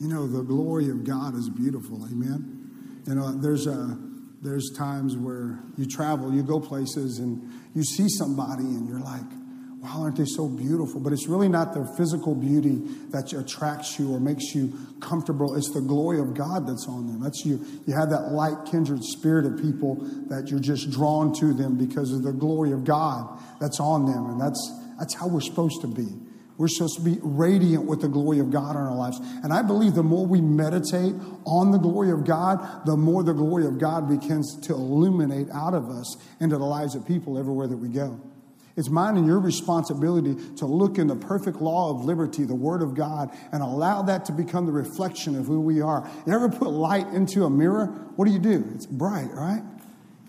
You know, the glory of God is beautiful. Amen. You know, there's a there's times where you travel, you go places, and you see somebody, and you're like, wow, aren't they so beautiful? But it's really not their physical beauty that attracts you or makes you comfortable. It's the glory of God that's on them. That's you. You have that light, kindred spirit of people that you're just drawn to them because of the glory of God that's on them. And that's, that's how we're supposed to be. We're supposed to be radiant with the glory of God in our lives. And I believe the more we meditate on the glory of God, the more the glory of God begins to illuminate out of us into the lives of people everywhere that we go. It's mine and your responsibility to look in the perfect law of liberty, the Word of God, and allow that to become the reflection of who we are. You ever put light into a mirror? What do you do? It's bright, right?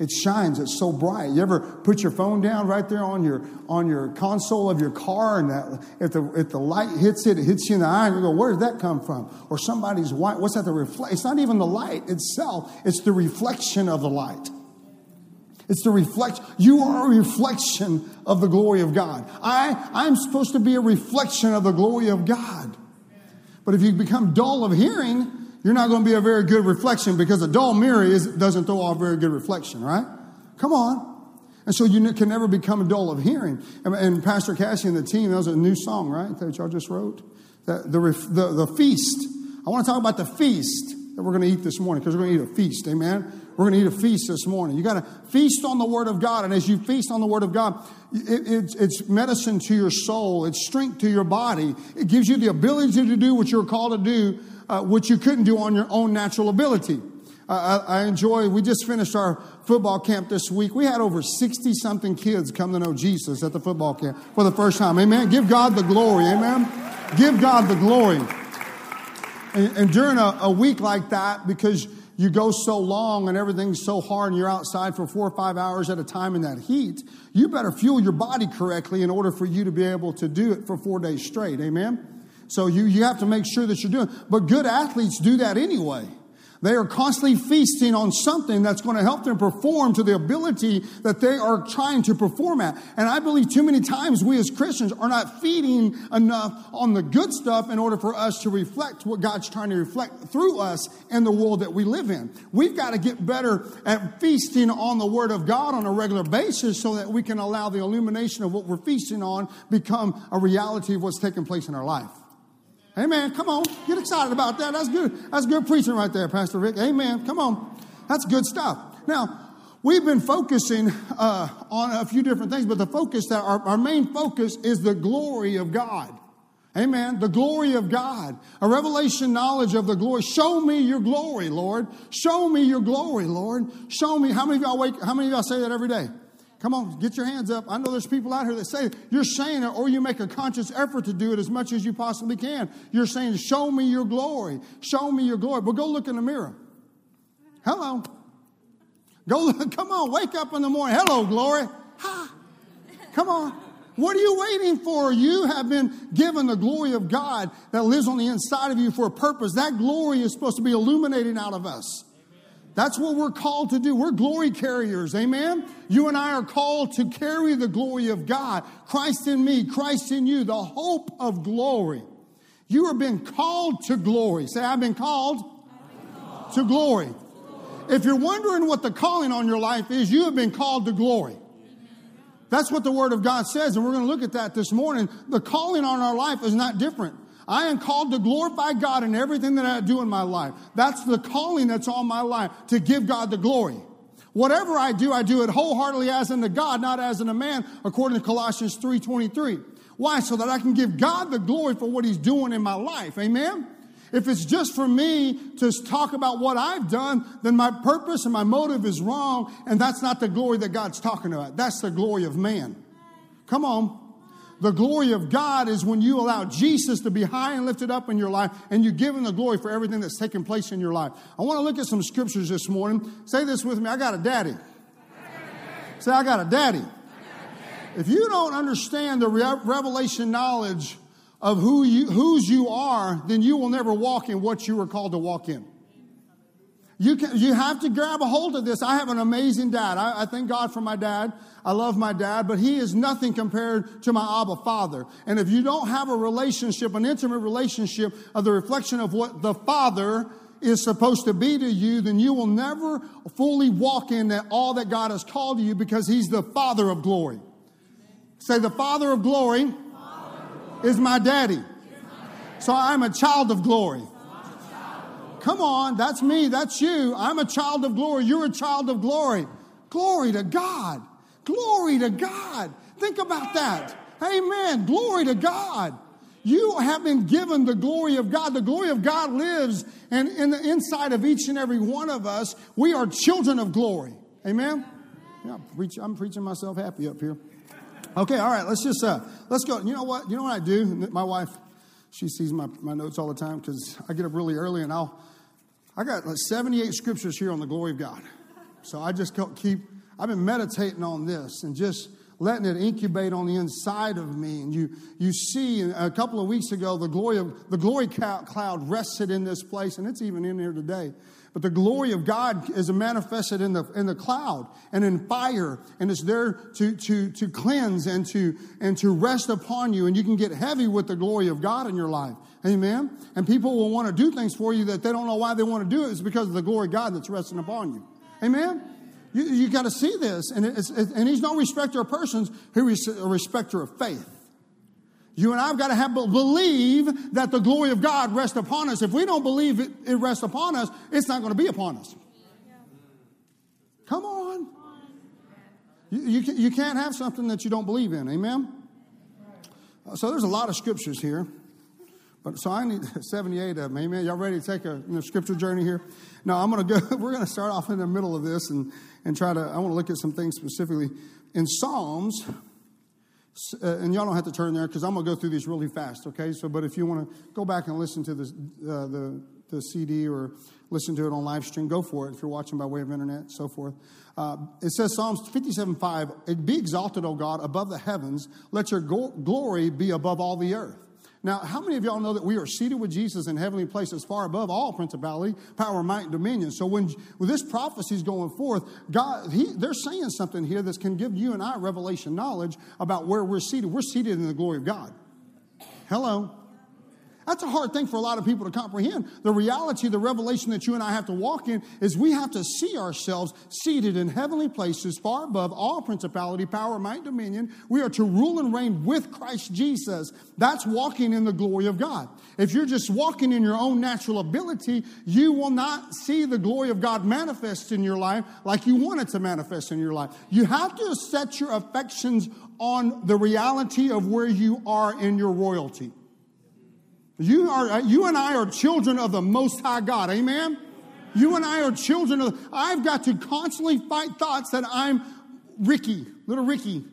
It shines. It's so bright. You ever put your phone down right there on your on your console of your car, and that if the if the light hits it, it hits you in the eye, and you go, "Where did that come from?" Or somebody's white. What's that? The reflect. It's not even the light itself. It's the reflection of the light. It's the reflection. You are a reflection of the glory of God. I, I'm supposed to be a reflection of the glory of God. But if you become dull of hearing, you're not going to be a very good reflection because a dull mirror is, doesn't throw off very good reflection, right? Come on. And so you can never become dull of hearing. And, and Pastor Cassie and the team, that was a new song, right? That y'all just wrote? The, the, the, the feast. I want to talk about the feast that we're going to eat this morning because we're going to eat a feast. Amen. We're going to eat a feast this morning. You got to feast on the Word of God. And as you feast on the Word of God, it, it, it's medicine to your soul, it's strength to your body. It gives you the ability to do what you're called to do, uh, which you couldn't do on your own natural ability. Uh, I, I enjoy, we just finished our football camp this week. We had over 60 something kids come to know Jesus at the football camp for the first time. Amen. Give God the glory. Amen. Give God the glory. And, and during a, a week like that, because you go so long and everything's so hard and you're outside for four or five hours at a time in that heat, you better fuel your body correctly in order for you to be able to do it for four days straight. Amen? So you, you have to make sure that you're doing. But good athletes do that anyway. They are constantly feasting on something that's going to help them perform to the ability that they are trying to perform at. And I believe too many times we as Christians are not feeding enough on the good stuff in order for us to reflect what God's trying to reflect through us in the world that we live in. We've got to get better at feasting on the Word of God on a regular basis so that we can allow the illumination of what we're feasting on become a reality of what's taking place in our life. Amen. Come on. Get excited about that. That's good. That's good preaching right there, Pastor Rick. Amen. Come on. That's good stuff. Now, we've been focusing uh, on a few different things, but the focus that our, our main focus is the glory of God. Amen. The glory of God. A revelation knowledge of the glory. Show me your glory, Lord. Show me your glory, Lord. Show me. How many of y'all wake, how many of y'all say that every day? Come on, get your hands up. I know there's people out here that say you're saying it, or you make a conscious effort to do it as much as you possibly can. You're saying, Show me your glory. Show me your glory. But go look in the mirror. Hello. Go look. Come on, wake up in the morning. Hello, glory. Ha. Come on. What are you waiting for? You have been given the glory of God that lives on the inside of you for a purpose. That glory is supposed to be illuminating out of us. That's what we're called to do. We're glory carriers. Amen. You and I are called to carry the glory of God. Christ in me, Christ in you, the hope of glory. You are being called to glory. Say, I've been called, been called. to glory. glory. If you're wondering what the calling on your life is, you have been called to glory. That's what the Word of God says, and we're going to look at that this morning. The calling on our life is not different. I am called to glorify God in everything that I do in my life. That's the calling that's on my life, to give God the glory. Whatever I do, I do it wholeheartedly as unto God, not as unto man, according to Colossians 3.23. Why? So that I can give God the glory for what he's doing in my life. Amen? If it's just for me to talk about what I've done, then my purpose and my motive is wrong, and that's not the glory that God's talking about. That's the glory of man. Come on. The glory of God is when you allow Jesus to be high and lifted up in your life and you give him the glory for everything that's taken place in your life. I want to look at some scriptures this morning. Say this with me I got a daddy. Say, I got a daddy. If you don't understand the revelation knowledge of who you, whose you are, then you will never walk in what you were called to walk in. You, can, you have to grab a hold of this. I have an amazing dad. I, I, thank God for my dad. I love my dad, but he is nothing compared to my Abba Father. And if you don't have a relationship, an intimate relationship of the reflection of what the Father is supposed to be to you, then you will never fully walk in that all that God has called you because he's the Father of glory. Say, the Father of glory, Father of glory. is my daddy. So I'm a child of glory. Come on, that's me, that's you. I'm a child of glory. You're a child of glory. Glory to God. Glory to God. Think about that. Amen. Glory to God. You have been given the glory of God. The glory of God lives and in the inside of each and every one of us. We are children of glory. Amen. Yeah, I'm preaching myself happy up here. Okay, all right. Let's just uh, let's go. You know what? You know what I do? My wife, she sees my, my notes all the time because I get up really early and I'll I got like 78 scriptures here on the glory of God. So I just keep, I've been meditating on this and just letting it incubate on the inside of me. And you, you see, a couple of weeks ago, the glory of the glory cloud rested in this place, and it's even in here today. But the glory of God is manifested in the, in the cloud and in fire, and it's there to, to, to cleanse and to, and to rest upon you. And you can get heavy with the glory of God in your life. Amen. And people will want to do things for you that they don't know why they want to do it. It's because of the glory of God that's resting upon you. Amen. You, you got to see this. And, it's, and he's no respecter of persons, he's a respecter of faith. You and I've got to have believe that the glory of God rests upon us. If we don't believe it, it rests upon us, it's not going to be upon us. Come on. You, you, you can't have something that you don't believe in. Amen? So there's a lot of scriptures here. But so I need 78 of them. Amen. Y'all ready to take a you know, scripture journey here? No, I'm going to go. We're going to start off in the middle of this and, and try to. I want to look at some things specifically in Psalms uh, and y'all don't have to turn there because I'm going to go through these really fast, okay? So, but if you want to go back and listen to uh, the, the CD or listen to it on live stream, go for it if you're watching by way of internet, so forth. Uh, it says, Psalms 57 5, Be exalted, O God, above the heavens, let your go- glory be above all the earth. Now, how many of y'all know that we are seated with Jesus in heavenly places far above all principality, power, might, and dominion? So when, when this prophecy is going forth, God, he, they're saying something here that can give you and I revelation knowledge about where we're seated. We're seated in the glory of God. Hello. That's a hard thing for a lot of people to comprehend. The reality, the revelation that you and I have to walk in is we have to see ourselves seated in heavenly places far above all principality, power, might, dominion. We are to rule and reign with Christ Jesus. That's walking in the glory of God. If you're just walking in your own natural ability, you will not see the glory of God manifest in your life like you want it to manifest in your life. You have to set your affections on the reality of where you are in your royalty. You, are, uh, you and I are children of the Most High God. Amen? You and I are children of, I've got to constantly fight thoughts that I'm Ricky, little Ricky,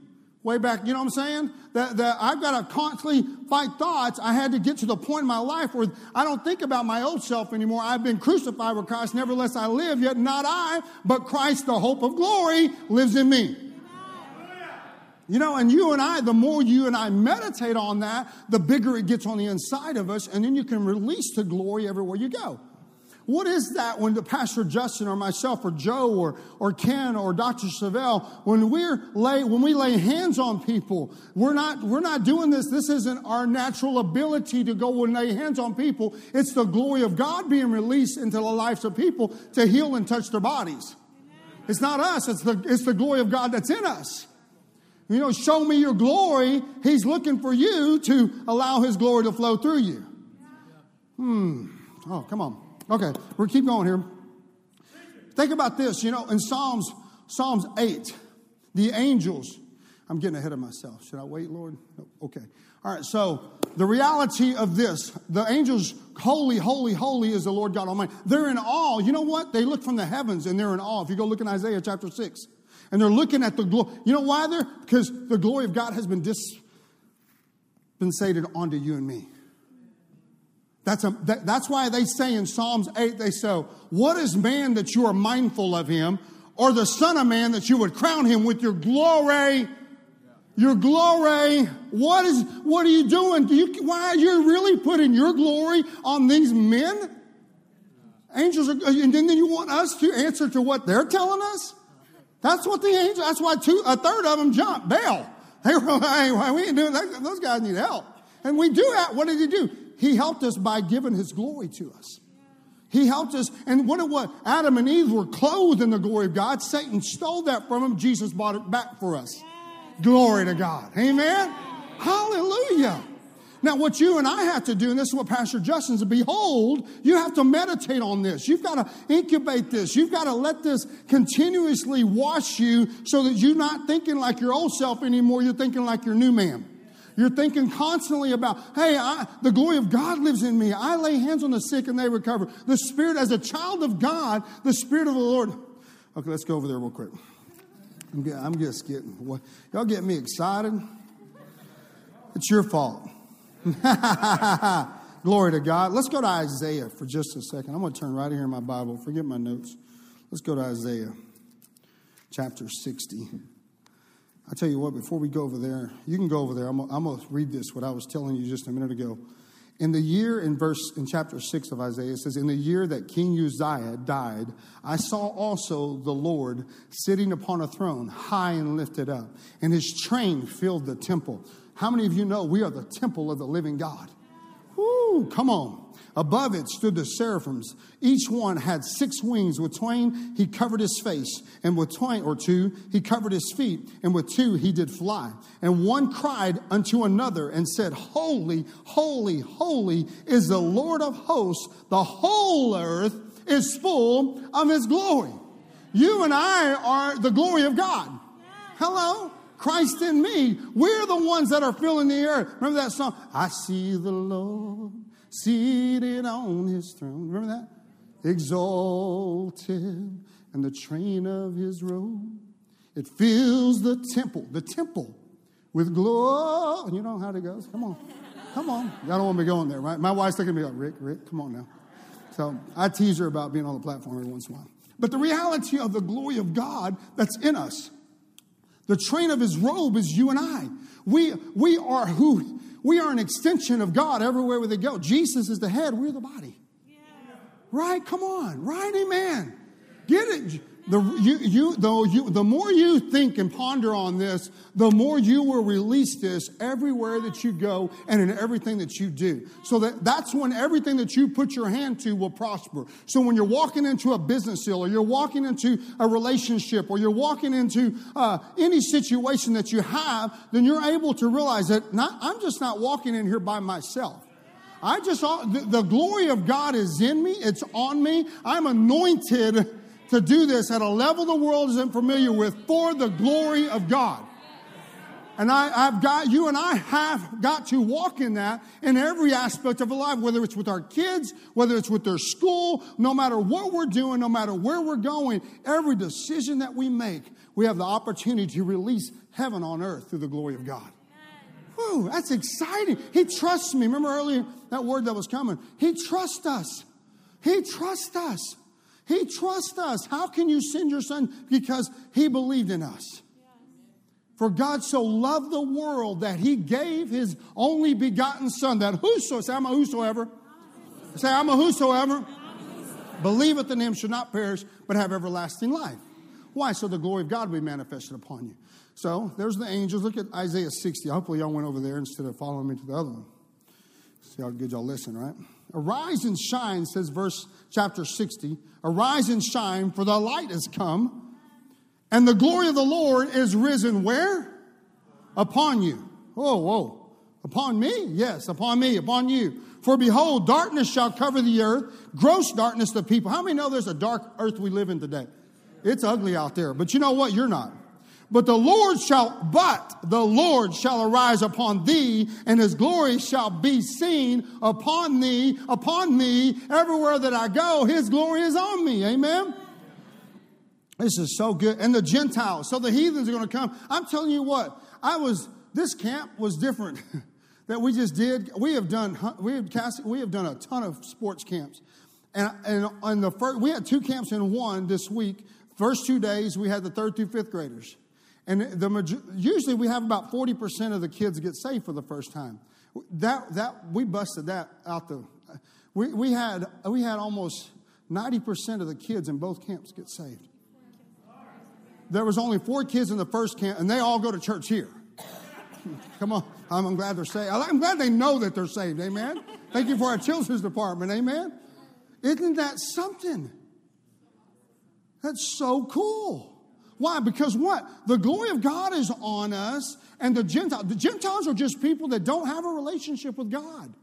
way back. You know what I'm saying? That, that I've got to constantly fight thoughts. I had to get to the point in my life where I don't think about my old self anymore. I've been crucified with Christ. Nevertheless, I live, yet not I, but Christ, the hope of glory, lives in me. You know, and you and I, the more you and I meditate on that, the bigger it gets on the inside of us, and then you can release the glory everywhere you go. What is that when the Pastor Justin or myself or Joe or, or Ken or Dr. Savelle, when we're lay, when we lay hands on people, we're not, we're not doing this. This isn't our natural ability to go and lay hands on people. It's the glory of God being released into the lives of people to heal and touch their bodies. It's not us. It's the, it's the glory of God that's in us you know, show me your glory. He's looking for you to allow his glory to flow through you. Hmm. Oh, come on. Okay, we're keep going here. Think about this, you know, in Psalms, Psalms 8, the angels, I'm getting ahead of myself. Should I wait, Lord? No. Okay. All right, so the reality of this, the angels, holy, holy, holy is the Lord God Almighty. They're in awe. You know what? They look from the heavens and they're in awe. If you go look in Isaiah chapter 6, and they're looking at the glory. You know why they're? Because the glory of God has been dispensated onto you and me. That's, a, that, that's why they say in Psalms 8, they say, What is man that you are mindful of him, or the Son of Man that you would crown him with your glory? Your glory. What is what are you doing? Do you, why are you really putting your glory on these men? Angels are, and then you want us to answer to what they're telling us? That's what the angel, that's why two, a third of them jumped, bail. They were, like, hey, we ain't doing that. Those guys need help. And we do that. What did he do? He helped us by giving his glory to us. He helped us. And what it was, Adam and Eve were clothed in the glory of God. Satan stole that from them. Jesus bought it back for us. Glory to God. Amen. Hallelujah. Now, what you and I have to do, and this is what Pastor Justin said, behold, you have to meditate on this. You've got to incubate this. You've got to let this continuously wash you so that you're not thinking like your old self anymore. You're thinking like your new man. You're thinking constantly about, hey, I, the glory of God lives in me. I lay hands on the sick and they recover. The Spirit, as a child of God, the Spirit of the Lord. Okay, let's go over there real quick. I'm, I'm just getting, y'all get me excited? It's your fault. Glory to God. Let's go to Isaiah for just a second. I'm going to turn right here in my Bible. Forget my notes. Let's go to Isaiah chapter 60. I tell you what, before we go over there, you can go over there. I'm, I'm going to read this, what I was telling you just a minute ago. In the year, in verse, in chapter 6 of Isaiah, it says, In the year that King Uzziah died, I saw also the Lord sitting upon a throne, high and lifted up, and his train filled the temple. How many of you know we are the temple of the living God? Woo, come on. Above it stood the seraphims. Each one had six wings. With twain, he covered his face, and with twain or two, he covered his feet, and with two, he did fly. And one cried unto another and said, Holy, holy, holy is the Lord of hosts. The whole earth is full of his glory. You and I are the glory of God. Hello? Christ in me. We're the ones that are filling the earth. Remember that song? I see the Lord seated on his throne. Remember that? Exalted, and the train of his robe. It fills the temple, the temple with glory. You know how it goes? Come on. Come on. Y'all don't want me going there, right? My wife's looking at me like, Rick, Rick, come on now. So I tease her about being on the platform every once in a while. But the reality of the glory of God that's in us, the train of his robe is you and I. We, we are who we are an extension of God everywhere we go. Jesus is the head, we're the body. Yeah. Right? Come on. Right? Amen. Get it. The, you, you, the, you, the more you think and ponder on this, the more you will release this everywhere that you go and in everything that you do. So that, that's when everything that you put your hand to will prosper. So when you're walking into a business deal or you're walking into a relationship or you're walking into uh, any situation that you have, then you're able to realize that not, I'm just not walking in here by myself. I just, the, the glory of God is in me. It's on me. I'm anointed to do this at a level the world isn't familiar with for the glory of God. And I, have got, you and I have got to walk in that in every aspect of our life, whether it's with our kids, whether it's with their school, no matter what we're doing, no matter where we're going, every decision that we make, we have the opportunity to release heaven on earth through the glory of God. Whew, that's exciting. He trusts me. Remember earlier that word that was coming? He trusts us. He trusts us. He trusts us. How can you send your son? Because he believed in us. For God so loved the world that he gave his only begotten son, that whoso, say I'm a whosoever. Say I'm a whosoever. Believeth in him should not perish, but have everlasting life. Why? So the glory of God will be manifested upon you. So there's the angels. Look at Isaiah 60. Hopefully y'all went over there instead of following me to the other one. See how good y'all listen, right? Arise and shine, says verse chapter 60. Arise and shine, for the light has come, and the glory of the Lord is risen where? Upon you. Oh, whoa. Upon me? Yes, upon me, upon you. For behold, darkness shall cover the earth, gross darkness the people. How many know there's a dark earth we live in today? It's ugly out there, but you know what? You're not. But the Lord shall, but the Lord shall arise upon thee, and his glory shall be seen upon thee, upon me, everywhere that I go, his glory is on me. Amen. This is so good. And the Gentiles, so the heathens are going to come. I'm telling you what, I was, this camp was different that we just did. We have done, we have, cast, we have done a ton of sports camps. And, and the first, we had two camps in one this week. First two days, we had the third through fifth graders. And the, usually we have about 40% of the kids get saved for the first time. That, that, we busted that out the, we, we, had, we had almost 90% of the kids in both camps get saved. There was only four kids in the first camp, and they all go to church here. Come on. I'm glad they're saved. I'm glad they know that they're saved. Amen. Thank you for our children's department. Amen. Isn't that something? That's so cool. Why? Because what? The glory of God is on us, and the Gentiles, the Gentiles are just people that don't have a relationship with God.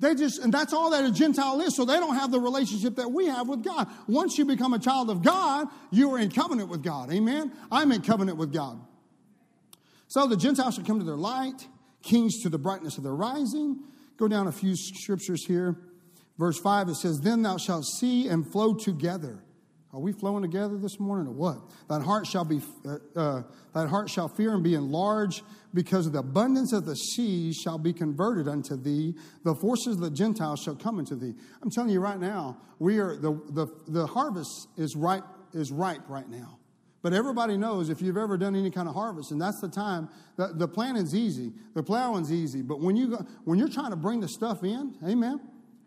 They just, and that's all that a Gentile is, so they don't have the relationship that we have with God. Once you become a child of God, you are in covenant with God. Amen? I'm in covenant with God. So the Gentiles shall come to their light, kings to the brightness of their rising. Go down a few scriptures here. Verse 5, it says, Then thou shalt see and flow together. Are we flowing together this morning or what? That heart shall be, uh, uh, heart shall fear and be enlarged because of the abundance of the seas shall be converted unto thee. The forces of the Gentiles shall come unto thee. I'm telling you right now, we are, the, the, the harvest is ripe, is ripe right now. But everybody knows if you've ever done any kind of harvest, and that's the time, the, the planning's easy, the plowing's easy. But when, you go, when you're trying to bring the stuff in, amen,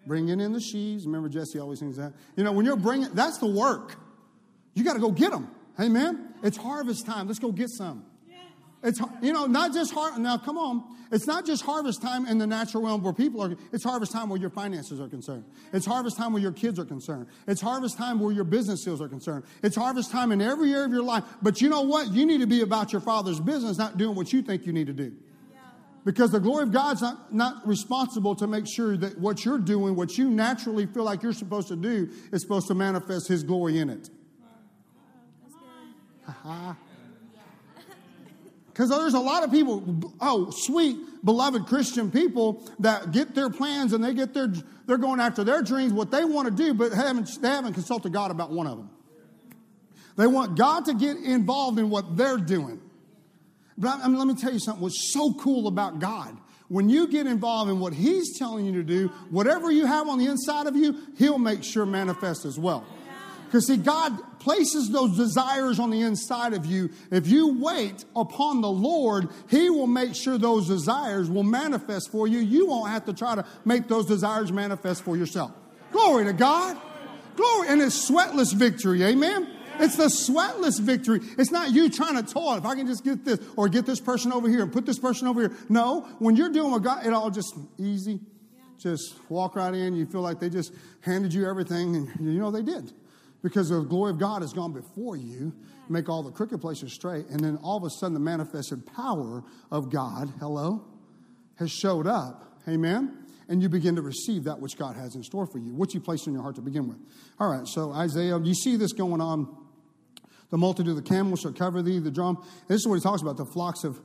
bringing in the sheaves, remember Jesse always sings that. You know, when you're bringing, that's the work. You got to go get them, amen. It's harvest time. Let's go get some. It's, you know, not just har- now come on. It's not just harvest time in the natural realm where people are, it's harvest time where your finances are concerned. It's harvest time where your kids are concerned. It's harvest time where your business skills are concerned. It's harvest time in every area of your life. But you know what? You need to be about your father's business, not doing what you think you need to do. Because the glory of God's not, not responsible to make sure that what you're doing, what you naturally feel like you're supposed to do, is supposed to manifest His glory in it. Because there's a lot of people, oh, sweet, beloved Christian people that get their plans and they get their, they're going after their dreams, what they want to do, but haven't, they haven't consulted God about one of them. They want God to get involved in what they're doing. But I mean, let me tell you something what's so cool about God. When you get involved in what He's telling you to do, whatever you have on the inside of you, He'll make sure manifest as well. Because, see, God places those desires on the inside of you. If you wait upon the Lord, He will make sure those desires will manifest for you. You won't have to try to make those desires manifest for yourself. Glory to God. Glory. And it's sweatless victory. Amen. It's the sweatless victory. It's not you trying to toil. If I can just get this or get this person over here and put this person over here. No, when you're doing what God, it all just easy. Just walk right in. You feel like they just handed you everything, and you know they did because the glory of God has gone before you, make all the crooked places straight, and then all of a sudden the manifested power of God, hello, has showed up. Amen. And you begin to receive that which God has in store for you, what you placed in your heart to begin with. All right, so Isaiah, you see this going on. The multitude of the camels shall cover thee, the drum. This is what he talks about the flocks of.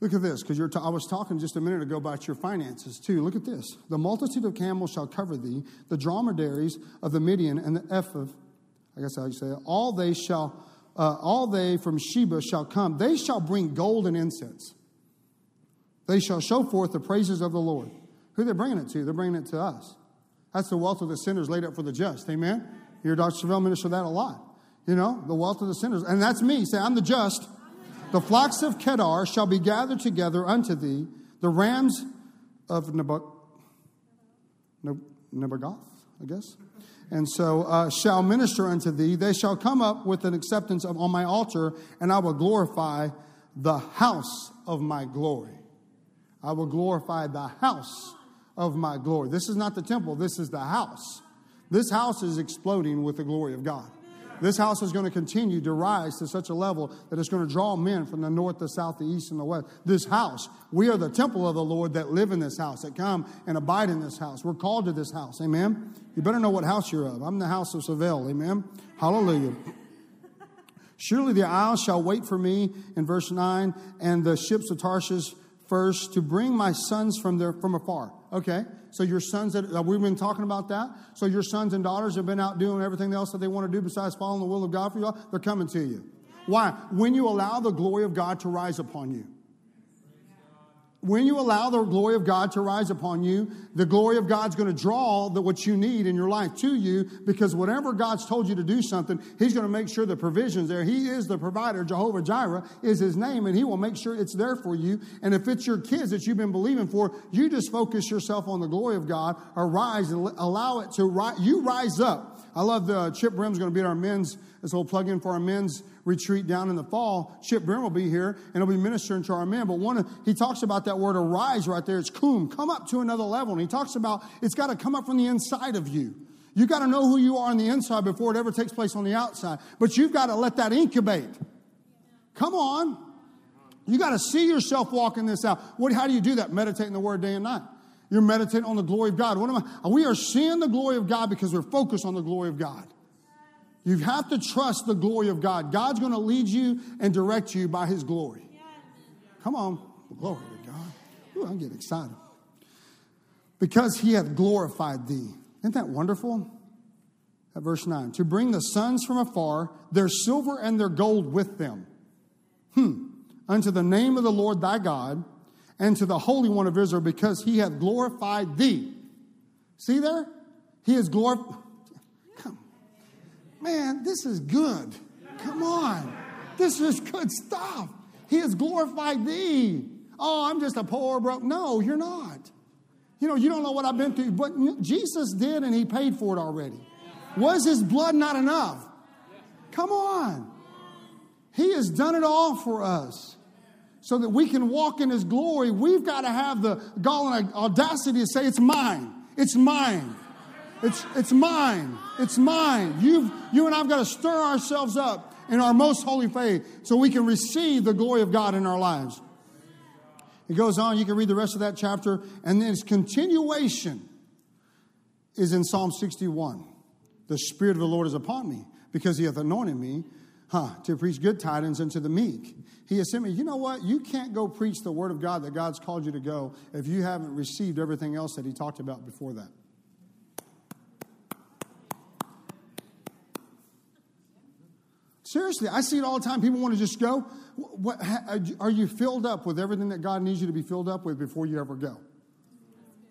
Look at this, because I was talking just a minute ago about your finances too. Look at this. The multitude of camels shall cover thee, the dromedaries of the Midian and the Ephah I guess how you say it. All they shall, uh, all they from Sheba shall come. They shall bring gold and incense. They shall show forth the praises of the Lord. Who they're bringing it to? They're bringing it to us. That's the wealth of the sinners laid up for the just. Amen. You Dr. Savelle minister that a lot. You know, the wealth of the sinners. And that's me. Say, I'm the just. The flocks of Kedar shall be gathered together unto thee. The rams of Nebuchadnezzar, I guess and so uh, shall minister unto thee. They shall come up with an acceptance of, on my altar, and I will glorify the house of my glory. I will glorify the house of my glory. This is not the temple, this is the house. This house is exploding with the glory of God. This house is going to continue to rise to such a level that it's going to draw men from the north, the south, the east, and the west. This house, we are the temple of the Lord that live in this house, that come and abide in this house. We're called to this house. Amen. You better know what house you're of. I'm the house of Savelle. Amen. Hallelujah. Surely the isles shall wait for me in verse 9, and the ships of Tarshish first to bring my sons from there from afar. Okay, so your sons that uh, we've been talking about that. So your sons and daughters have been out doing everything else that they want to do besides following the will of God for you. They're coming to you. Why? When you allow the glory of God to rise upon you. When you allow the glory of God to rise upon you, the glory of God's going to draw the, what you need in your life to you because whatever God's told you to do something, He's going to make sure the provision's there. He is the provider. Jehovah Jireh is His name, and He will make sure it's there for you. And if it's your kids that you've been believing for, you just focus yourself on the glory of God, arise and allow it to rise. You rise up. I love the uh, Chip Brim's going to be our men's, this whole plug in for our men's retreat down in the fall. Chip Brim will be here and he'll be ministering to our men. But one he talks about that word arise right there. It's kum, come up to another level. And he talks about it's got to come up from the inside of you. You got to know who you are on the inside before it ever takes place on the outside. But you've got to let that incubate. Come on. You got to see yourself walking this out. What, how do you do that? Meditating the word day and night. You're meditating on the glory of God. What am I? We are seeing the glory of God because we're focused on the glory of God. You have to trust the glory of God. God's going to lead you and direct you by His glory. Come on. Glory to God. Ooh, I get excited. Because He hath glorified thee. Isn't that wonderful? At verse 9. To bring the sons from afar, their silver and their gold with them. Hmm. Unto the name of the Lord thy God and to the Holy One of Israel because he hath glorified thee. See there? He has glorified. Man, this is good. Come on. This is good stuff. He has glorified thee. Oh, I'm just a poor broke. No, you're not. You know, you don't know what I've been through, but Jesus did and he paid for it already. Was his blood not enough? Come on. He has done it all for us so that we can walk in his glory. We've got to have the gall and audacity to say, It's mine. It's mine. It's, it's mine. It's mine. You've, you and I've got to stir ourselves up in our most holy faith so we can receive the glory of God in our lives. It goes on, you can read the rest of that chapter, and then its continuation is in Psalm 61. The Spirit of the Lord is upon me because he hath anointed me huh, to preach good tidings unto the meek. He has sent me. You know what? You can't go preach the word of God that God's called you to go if you haven't received everything else that he talked about before that. Seriously, I see it all the time. People want to just go. What, uh, are you filled up with everything that God needs you to be filled up with before you ever go?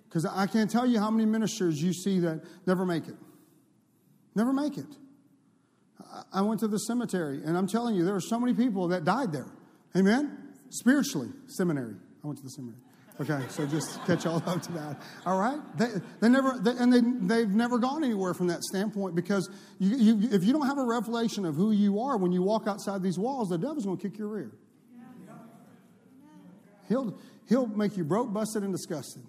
Because I can't tell you how many ministers you see that never make it. Never make it. I went to the cemetery, and I'm telling you, there are so many people that died there. Amen? Spiritually, seminary. I went to the seminary. Okay, so just catch all up to that. All right, they, they never, they, and they they've never gone anywhere from that standpoint because you, you, if you don't have a revelation of who you are when you walk outside these walls, the devil's going to kick your rear. He'll he'll make you broke, busted, and disgusted.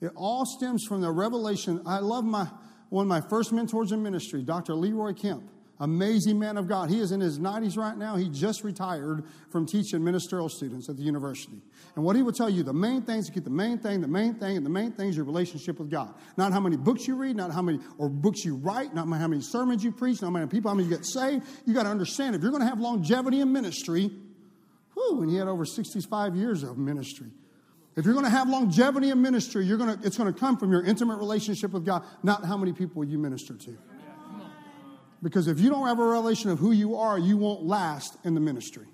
It all stems from the revelation. I love my one of my first mentors in ministry, Dr. Leroy Kemp. Amazing man of God. He is in his 90s right now. He just retired from teaching ministerial students at the university. And what he will tell you, the main things to keep the main thing, the main thing, and the main thing is your relationship with God. Not how many books you read, not how many or books you write, not how many sermons you preach, not how many people, how many you get saved. You got to understand if you're going to have longevity in ministry, whew, and he had over 65 years of ministry. If you're going to have longevity in ministry, you're going to, it's going to come from your intimate relationship with God, not how many people you minister to. Because if you don't have a revelation of who you are, you won't last in the ministry.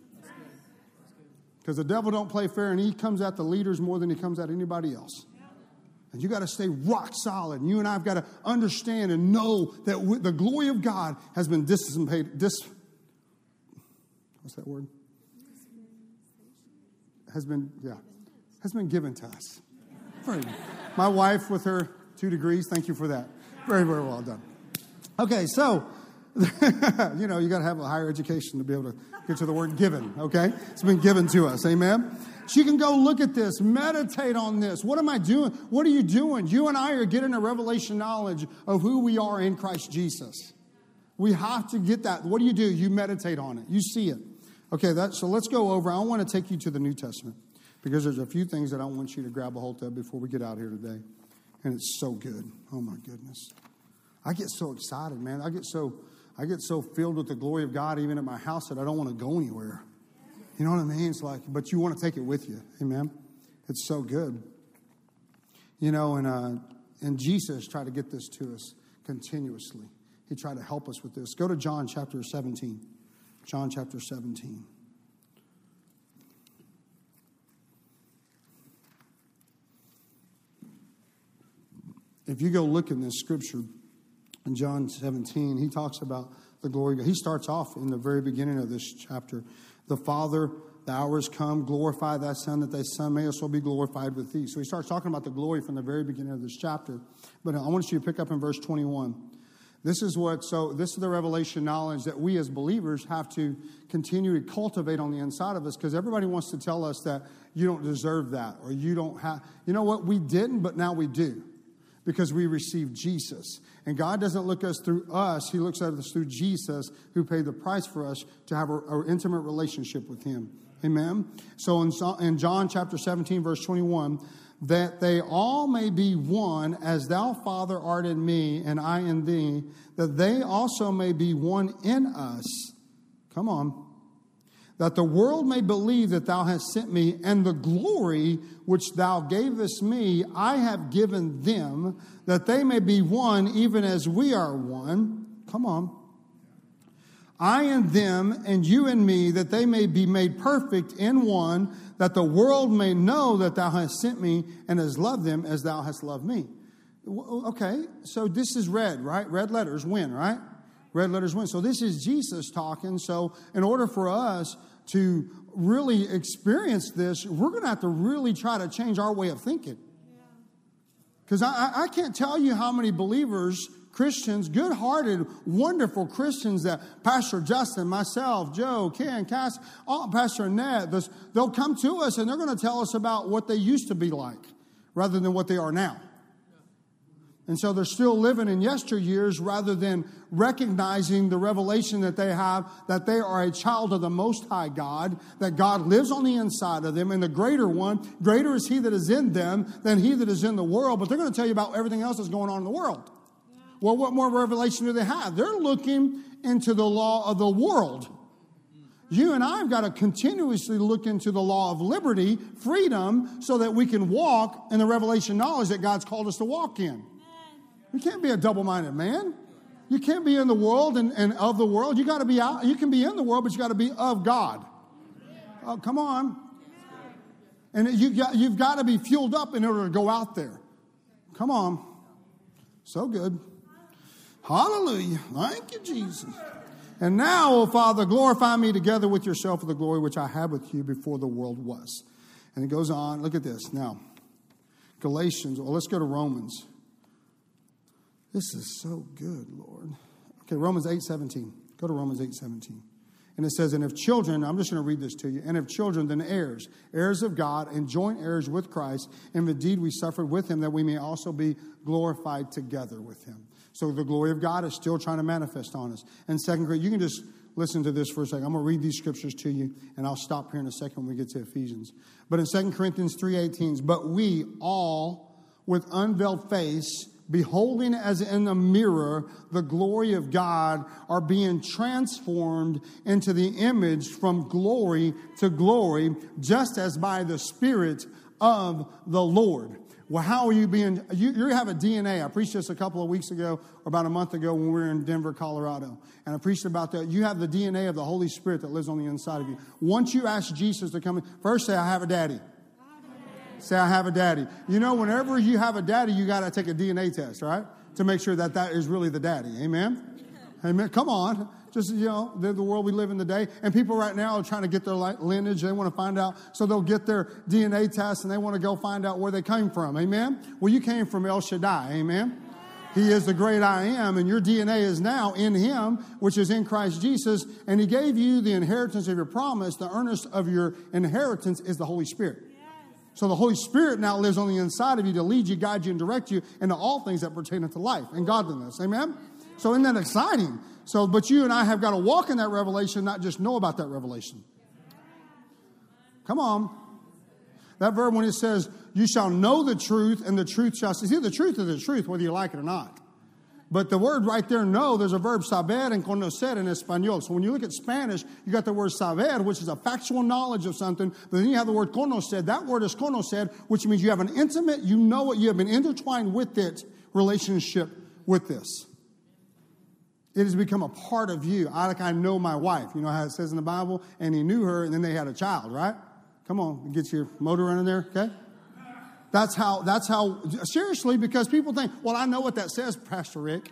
Because the devil don't play fair and he comes at the leaders more than he comes at anybody else. And you got to stay rock solid. You and I have got to understand and know that the glory of God has been dissipated. Dis, what's that word? Has been, yeah, has been given to us. Very, my wife with her two degrees, thank you for that. Very, very well done. Okay, so you know, you got to have a higher education to be able to get to the word given, okay? It's been given to us, amen? She can go look at this, meditate on this. What am I doing? What are you doing? You and I are getting a revelation knowledge of who we are in Christ Jesus. We have to get that. What do you do? You meditate on it, you see it. Okay, that, so let's go over. I want to take you to the New Testament because there's a few things that I want you to grab a hold of before we get out here today. And it's so good. Oh, my goodness. I get so excited, man. I get so I get so filled with the glory of God, even at my house, that I don't want to go anywhere. You know what I mean? It's like, but you want to take it with you. Amen. It's so good. You know, and, uh, and Jesus tried to get this to us continuously. He tried to help us with this. Go to John chapter 17. John chapter 17. If you go look in this scripture, in John 17, he talks about the glory. He starts off in the very beginning of this chapter. The Father, the hour has come, glorify thy Son, that thy Son may also be glorified with thee. So he starts talking about the glory from the very beginning of this chapter. But I want you to pick up in verse 21. This is what, so this is the revelation knowledge that we as believers have to continue to cultivate on the inside of us because everybody wants to tell us that you don't deserve that or you don't have, you know what, we didn't, but now we do because we receive Jesus. And God doesn't look at us through us, He looks at us through Jesus, who paid the price for us to have an intimate relationship with Him. Amen? So in, in John chapter 17, verse 21, that they all may be one, as thou, Father, art in me, and I in thee, that they also may be one in us. Come on that the world may believe that thou hast sent me, and the glory which thou gavest me, I have given them, that they may be one, even as we are one. Come on. I and them, and you and me, that they may be made perfect in one, that the world may know that thou hast sent me and has loved them as thou hast loved me. Okay, so this is red, right? Red letters win, right? Red letters win. So this is Jesus talking. So in order for us to really experience this, we're going to have to really try to change our way of thinking. Because I, I can't tell you how many believers, Christians, good hearted, wonderful Christians that Pastor Justin, myself, Joe, Ken, Cass, all, Pastor Annette, this, they'll come to us and they're going to tell us about what they used to be like rather than what they are now. And so they're still living in yesteryears rather than recognizing the revelation that they have that they are a child of the Most High God, that God lives on the inside of them, and the greater one, greater is He that is in them than He that is in the world. But they're going to tell you about everything else that's going on in the world. Well, what more revelation do they have? They're looking into the law of the world. You and I have got to continuously look into the law of liberty, freedom, so that we can walk in the revelation knowledge that God's called us to walk in. You can't be a double minded man. You can't be in the world and, and of the world. You got to be out. You can be in the world, but you got to be of God. Oh, come on. And you got, you've got to be fueled up in order to go out there. Come on. So good. Hallelujah. Thank you, Jesus. And now, O Father, glorify me together with yourself for the glory which I had with you before the world was. And it goes on. Look at this. Now, Galatians. Well, let's go to Romans. This is so good, Lord. Okay, Romans 8 17. Go to Romans 8 17. And it says, And if children, I'm just going to read this to you, and if children, then heirs, heirs of God, and joint heirs with Christ, and indeed we suffered with him that we may also be glorified together with him. So the glory of God is still trying to manifest on us. And second grade, you can just listen to this for a second. I'm going to read these scriptures to you, and I'll stop here in a second when we get to Ephesians. But in 2 Corinthians 3.18, but we all with unveiled face beholding as in a mirror the glory of God, are being transformed into the image from glory to glory, just as by the Spirit of the Lord. Well, how are you being? You, you have a DNA. I preached this a couple of weeks ago, or about a month ago when we were in Denver, Colorado. And I preached about that. You have the DNA of the Holy Spirit that lives on the inside of you. Once you ask Jesus to come in, first say, I have a daddy. Say, I have a daddy. You know, whenever you have a daddy, you got to take a DNA test, right? To make sure that that is really the daddy. Amen? Amen. Come on. Just, you know, the, the world we live in today. And people right now are trying to get their lineage. They want to find out. So they'll get their DNA test and they want to go find out where they came from. Amen? Well, you came from El Shaddai. Amen? He is the great I am, and your DNA is now in Him, which is in Christ Jesus, and He gave you the inheritance of your promise. The earnest of your inheritance is the Holy Spirit. So the Holy Spirit now lives on the inside of you to lead you, guide you, and direct you into all things that pertain to life and godliness. Amen? So isn't that exciting? So, but you and I have got to walk in that revelation, not just know about that revelation. Come on. That verb when it says, you shall know the truth, and the truth shall see the truth is the truth, whether you like it or not. But the word right there, know, there's a verb saber and conocer in Espanol. So when you look at Spanish, you got the word saber, which is a factual knowledge of something. But then you have the word conocer. That word is conocer, which means you have an intimate, you know it, you have been intertwined with it relationship with this. It has become a part of you. I like I know my wife. You know how it says in the Bible? And he knew her, and then they had a child, right? Come on, get your motor running there, okay? That's how, that's how, seriously, because people think, well, I know what that says, Pastor Rick.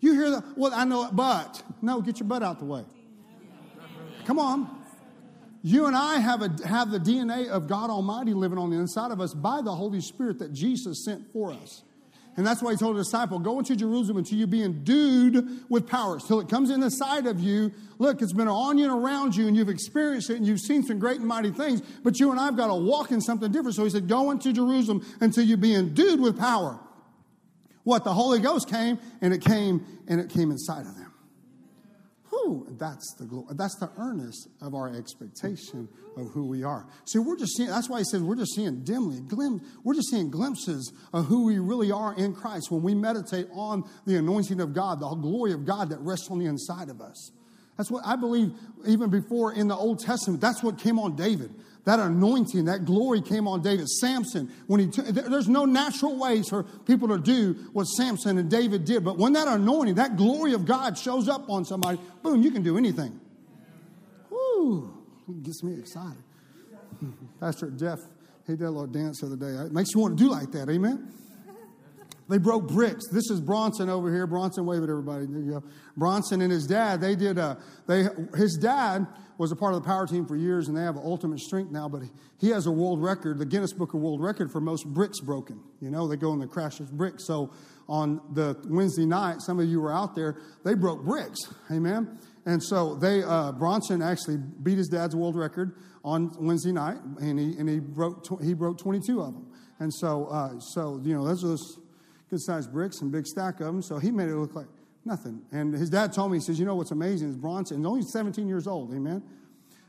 You hear that? Well, I know it, but. No, get your butt out the way. Come on. You and I have, a, have the DNA of God Almighty living on the inside of us by the Holy Spirit that Jesus sent for us. And that's why he told the disciple, go into Jerusalem until you be endued with power. Till it comes in the side of you. Look, it's been on you and around you, and you've experienced it, and you've seen some great and mighty things, but you and I have got to walk in something different. So he said, go into Jerusalem until you be endued with power. What? The Holy Ghost came, and it came, and it came inside of them. Whew, that's the glory. that's the earnest of our expectation of who we are. See, we're just seeing. That's why he says we're just seeing dimly, glim, We're just seeing glimpses of who we really are in Christ when we meditate on the anointing of God, the glory of God that rests on the inside of us. That's what I believe. Even before in the Old Testament, that's what came on David that anointing, that glory came on David. Samson, when he t- there's no natural ways for people to do what Samson and David did, but when that anointing, that glory of God shows up on somebody, boom, you can do anything. Woo, gets me excited. Pastor Jeff, he did a little dance the other day. It makes you want to do like that, amen? They broke bricks. This is Bronson over here. Bronson, wave at everybody. There you go. Bronson and his dad, they did, a, they, his dad was a part of the power team for years, and they have ultimate strength now. But he has a world record, the Guinness Book of World Record for most bricks broken. You know, they go in the crashes bricks. So on the Wednesday night, some of you were out there. They broke bricks. Amen. And so they uh, Bronson actually beat his dad's world record on Wednesday night, and he and he broke tw- he broke 22 of them. And so uh, so you know those are those good sized bricks and big stack of them. So he made it look like Nothing. And his dad told me, he says, You know what's amazing is Bronson, he's only 17 years old, amen?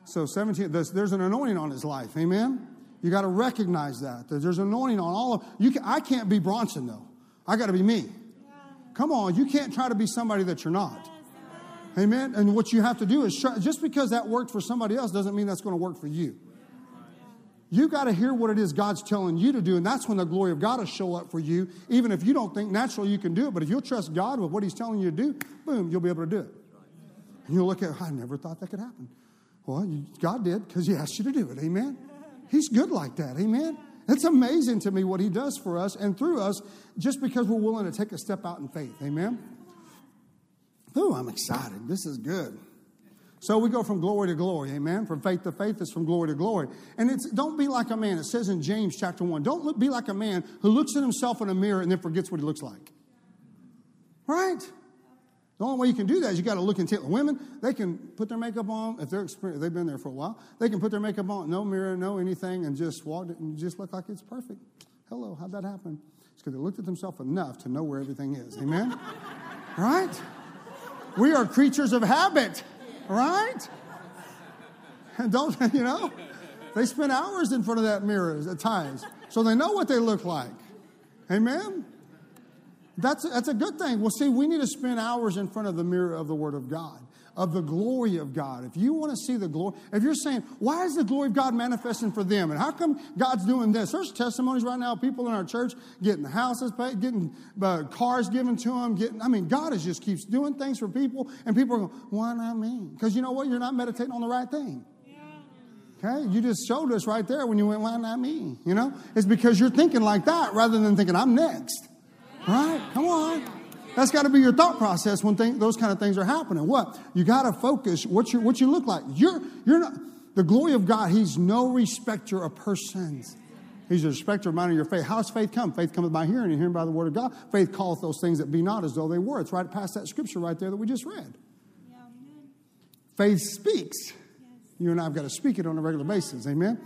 So 17, there's, there's an anointing on his life, amen? You got to recognize that. There's an anointing on all of you. Can, I can't be Bronson though. I got to be me. Come on, you can't try to be somebody that you're not. Amen. And what you have to do is try, just because that worked for somebody else doesn't mean that's going to work for you. You got to hear what it is God's telling you to do, and that's when the glory of God will show up for you, even if you don't think naturally you can do it. But if you'll trust God with what He's telling you to do, boom, you'll be able to do it. And you'll look at, I never thought that could happen. Well, you, God did because He asked you to do it. Amen. He's good like that. Amen. It's amazing to me what He does for us and through us just because we're willing to take a step out in faith. Amen. Oh, I'm excited. This is good. So we go from glory to glory, amen. From faith to faith is from glory to glory. And it's don't be like a man. It says in James chapter 1, don't look, be like a man who looks at himself in a mirror and then forgets what he looks like. Right? The only way you can do that is you got to look intently. Women, they can put their makeup on if they're they've been there for a while. They can put their makeup on, no mirror, no anything, and just walk and just look like it's perfect. Hello, how'd that happen? It's because they looked at themselves enough to know where everything is. Amen? right? We are creatures of habit. Right? And don't, you know, they spend hours in front of that mirror at times. So they know what they look like. Amen? That's, that's a good thing. Well, see, we need to spend hours in front of the mirror of the Word of God of the glory of God. If you want to see the glory, if you're saying, why is the glory of God manifesting for them? And how come God's doing this? There's testimonies right now, people in our church getting houses paid, getting uh, cars given to them. Getting, I mean, God is just keeps doing things for people, and people are going, why not me? Because you know what? You're not meditating on the right thing. Okay? You just showed us right there when you went, why not me? You know? It's because you're thinking like that rather than thinking, I'm next. Right? Come on. That's got to be your thought process when those kind of things are happening. What? You got to focus what you, what you look like. You're, you're not, the glory of God, He's no respecter of persons. He's a respecter of mine of your faith. How's faith come? Faith cometh by hearing, and hearing by the word of God. Faith calleth those things that be not as though they were. It's right past that scripture right there that we just read. Faith speaks. You and I have got to speak it on a regular basis. Amen?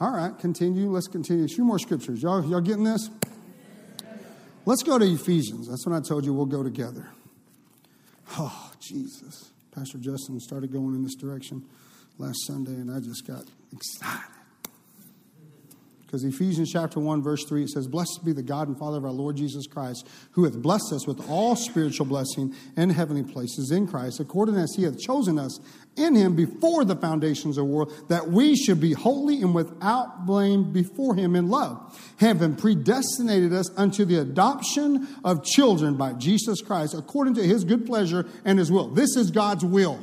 All right, continue. Let's continue. A few more scriptures. Y'all, y'all getting this? Let's go to Ephesians. That's when I told you we'll go together. Oh, Jesus. Pastor Justin started going in this direction last Sunday, and I just got excited. Because Ephesians chapter 1, verse 3, it says, Blessed be the God and Father of our Lord Jesus Christ, who hath blessed us with all spiritual blessing in heavenly places in Christ, according as he hath chosen us in him before the foundations of the world, that we should be holy and without blame before him in love, having predestinated us unto the adoption of children by Jesus Christ, according to his good pleasure and his will. This is God's will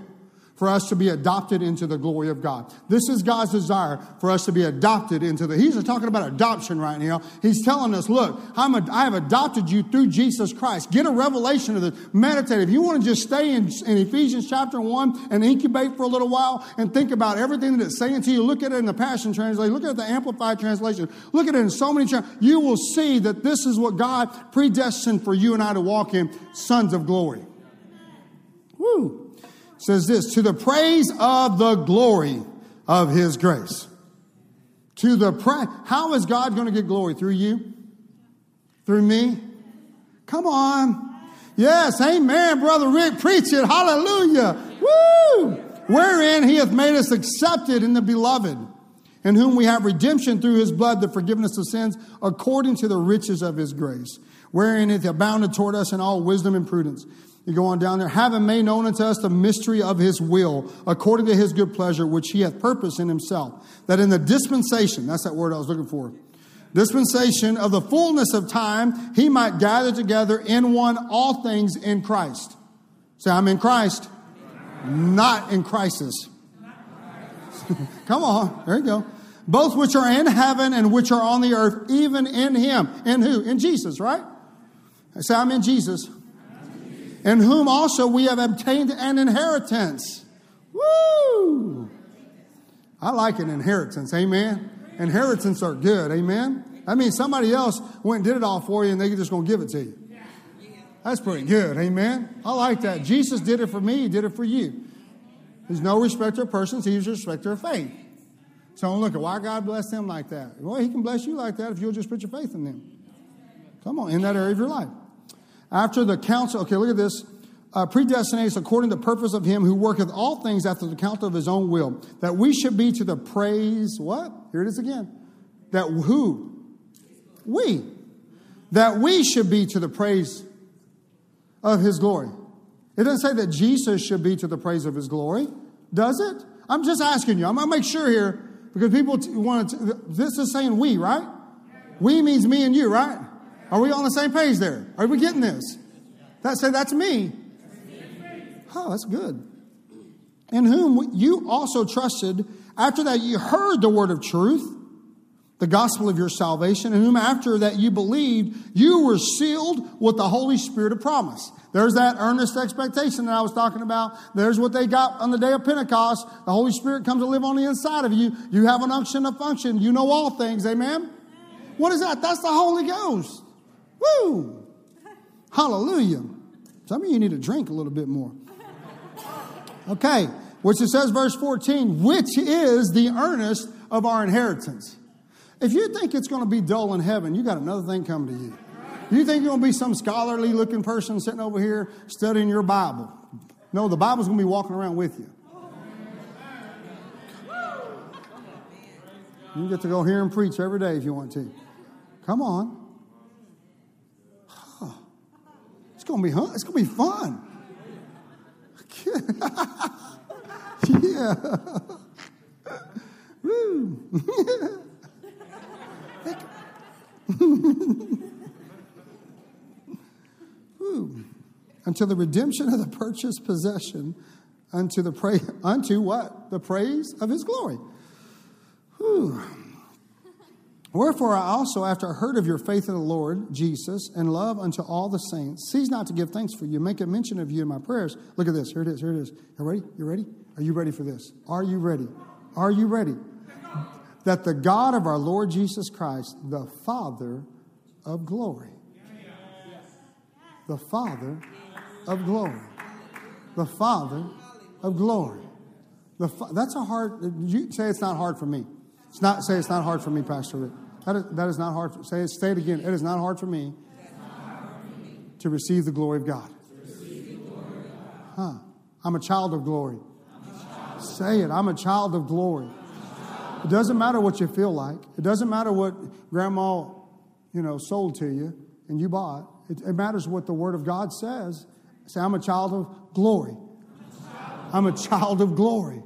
for us to be adopted into the glory of God. This is God's desire for us to be adopted into the. He's talking about adoption right now. He's telling us, look, I'm a, I have adopted you through Jesus Christ. Get a revelation of this. Meditate. If you want to just stay in, in Ephesians chapter 1 and incubate for a little while and think about everything that it's saying to you, look at it in the Passion Translation, look at the Amplified Translation, look at it in so many. You will see that this is what God predestined for you and I to walk in, sons of glory. Woo says this to the praise of the glory of his grace. To the pra- how is God going to get glory through you? Through me? Come on. Yes, amen, brother Rick, preach it. Hallelujah. Woo! Wherein he hath made us accepted in the beloved, in whom we have redemption through his blood, the forgiveness of sins, according to the riches of his grace, wherein it abounded toward us in all wisdom and prudence you go on down there, having made known unto us the mystery of his will, according to his good pleasure, which he hath purposed in himself, that in the dispensation, that's that word I was looking for, dispensation of the fullness of time, he might gather together in one all things in Christ. Say, I'm in Christ, not in crisis. Come on, there you go. Both which are in heaven and which are on the earth, even in him. In who? In Jesus, right? Say, I'm in Jesus in whom also we have obtained an inheritance. Woo! I like an inheritance, amen. Inheritance are good, amen. I mean, somebody else went and did it all for you and they're just going to give it to you. That's pretty good, amen. I like that. Jesus did it for me, he did it for you. He's no respecter of persons, he's a respecter of faith. So look at why God bless them like that. Well, he can bless you like that if you'll just put your faith in them. Come on, in that area of your life. After the counsel, okay, look at this. Uh, predestinates according to the purpose of him who worketh all things after the counsel of his own will, that we should be to the praise, what? Here it is again. That who? We. That we should be to the praise of his glory. It doesn't say that Jesus should be to the praise of his glory, does it? I'm just asking you. I'm going to make sure here because people want to. This is saying we, right? We means me and you, right? Are we on the same page there? Are we getting this? That say that's me. Oh, that's good. In whom you also trusted after that you heard the word of truth, the gospel of your salvation, and whom after that you believed, you were sealed with the Holy Spirit of promise. There's that earnest expectation that I was talking about. There's what they got on the day of Pentecost. The Holy Spirit comes to live on the inside of you. You have an unction of function. You know all things. Amen? What is that? That's the Holy Ghost. Woo! Hallelujah. Some of you need to drink a little bit more. Okay, which it says, verse 14, which is the earnest of our inheritance. If you think it's going to be dull in heaven, you got another thing coming to you. You think you're going to be some scholarly looking person sitting over here studying your Bible. No, the Bible's going to be walking around with you. You get to go hear him preach every day if you want to. Come on. It's gonna be huh? It's gonna be fun. yeah. Woo. Woo. Until the redemption of the purchased possession unto the pra- unto what? The praise of his glory. Whew. Wherefore I also, after I heard of your faith in the Lord Jesus and love unto all the saints, cease not to give thanks for you, make a mention of you in my prayers. Look at this. Here it is. Here it is. You ready? You ready? Are you ready for this? Are you ready? Are you ready? That the God of our Lord Jesus Christ, the Father of glory, the Father of glory, the Father of glory. Fa- that's a hard. You say it's not hard for me. It's not say it's not hard for me, Pastor Rick. That is, that is not hard. For, say, it, say it again. It is not hard for me, hard for me. to receive the glory of God. Huh. I'm a child of glory. Say it. I'm a child of glory. It doesn't matter what you feel like. It doesn't matter what grandma, you know, sold to you and you bought. It, it matters what the Word of God says. Say, I'm a child of glory. I'm a child of glory.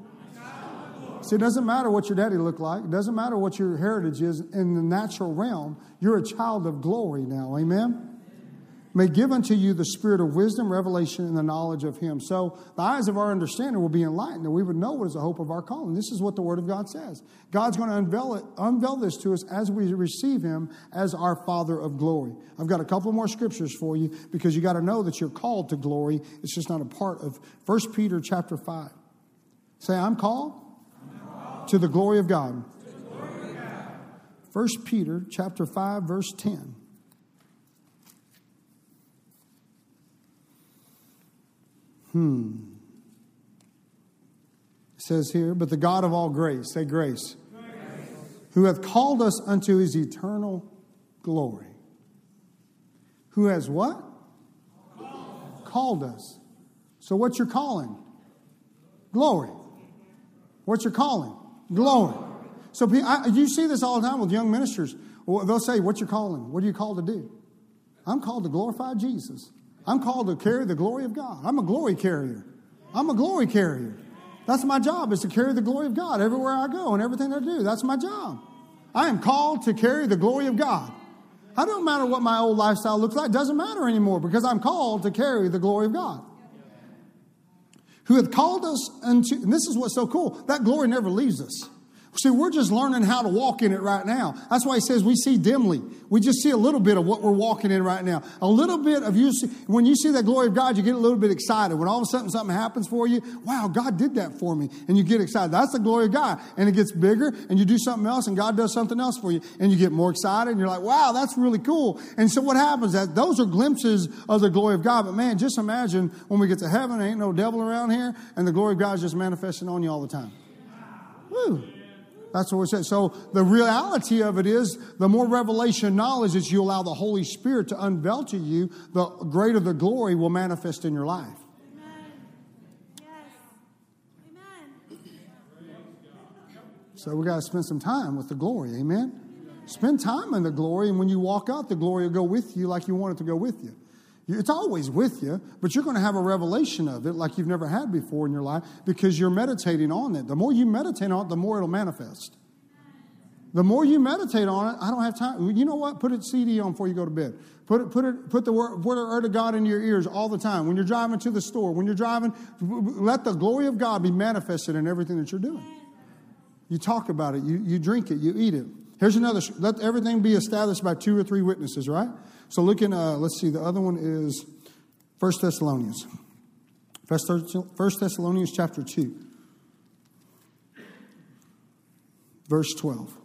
See, it doesn't matter what your daddy looked like. It doesn't matter what your heritage is in the natural realm. You're a child of glory now. Amen? may give unto you the spirit of wisdom, revelation, and the knowledge of him. So the eyes of our understanding will be enlightened, and we would know what is the hope of our calling. This is what the Word of God says. God's going to unveil it, unveil this to us as we receive him as our Father of glory. I've got a couple more scriptures for you because you got to know that you're called to glory. It's just not a part of 1 Peter chapter 5. Say, I'm called. To the glory of God. 1 Peter chapter 5 verse 10. Hmm. It says here, but the God of all grace, say grace, grace. who hath called us unto his eternal glory. Who has what? Called, called us. So what's your calling? Glory. What's your calling? Glory. So I, you see this all the time with young ministers. They'll say, What's your calling? What are you called to do? I'm called to glorify Jesus. I'm called to carry the glory of God. I'm a glory carrier. I'm a glory carrier. That's my job, is to carry the glory of God everywhere I go and everything I do. That's my job. I am called to carry the glory of God. I don't matter what my old lifestyle looks like. It doesn't matter anymore because I'm called to carry the glory of God. Who hath called us unto, and this is what's so cool, that glory never leaves us. See, we're just learning how to walk in it right now. That's why he says we see dimly. We just see a little bit of what we're walking in right now. A little bit of you see, when you see that glory of God, you get a little bit excited. When all of a sudden something happens for you, wow, God did that for me. And you get excited. That's the glory of God. And it gets bigger and you do something else and God does something else for you. And you get more excited and you're like, wow, that's really cool. And so what happens that those are glimpses of the glory of God. But man, just imagine when we get to heaven, ain't no devil around here and the glory of God is just manifesting on you all the time. Woo. That's what we're saying. So the reality of it is the more revelation knowledge that you allow the Holy Spirit to unveil to you, the greater the glory will manifest in your life. So we got to spend some time with the glory. Amen. Spend time in the glory, and when you walk out, the glory will go with you like you want it to go with you. It's always with you, but you're going to have a revelation of it like you've never had before in your life because you're meditating on it. The more you meditate on it, the more it'll manifest. The more you meditate on it, I don't have time. You know what? Put a CD on before you go to bed. Put it, put it, put the word, word of God into your ears all the time. When you're driving to the store, when you're driving, let the glory of God be manifested in everything that you're doing. You talk about it, you, you drink it, you eat it. Here's another. Let everything be established by two or three witnesses, right? So look in, uh, let's see, the other one is First Thessalonians. First Thessalonians chapter 2, verse 12.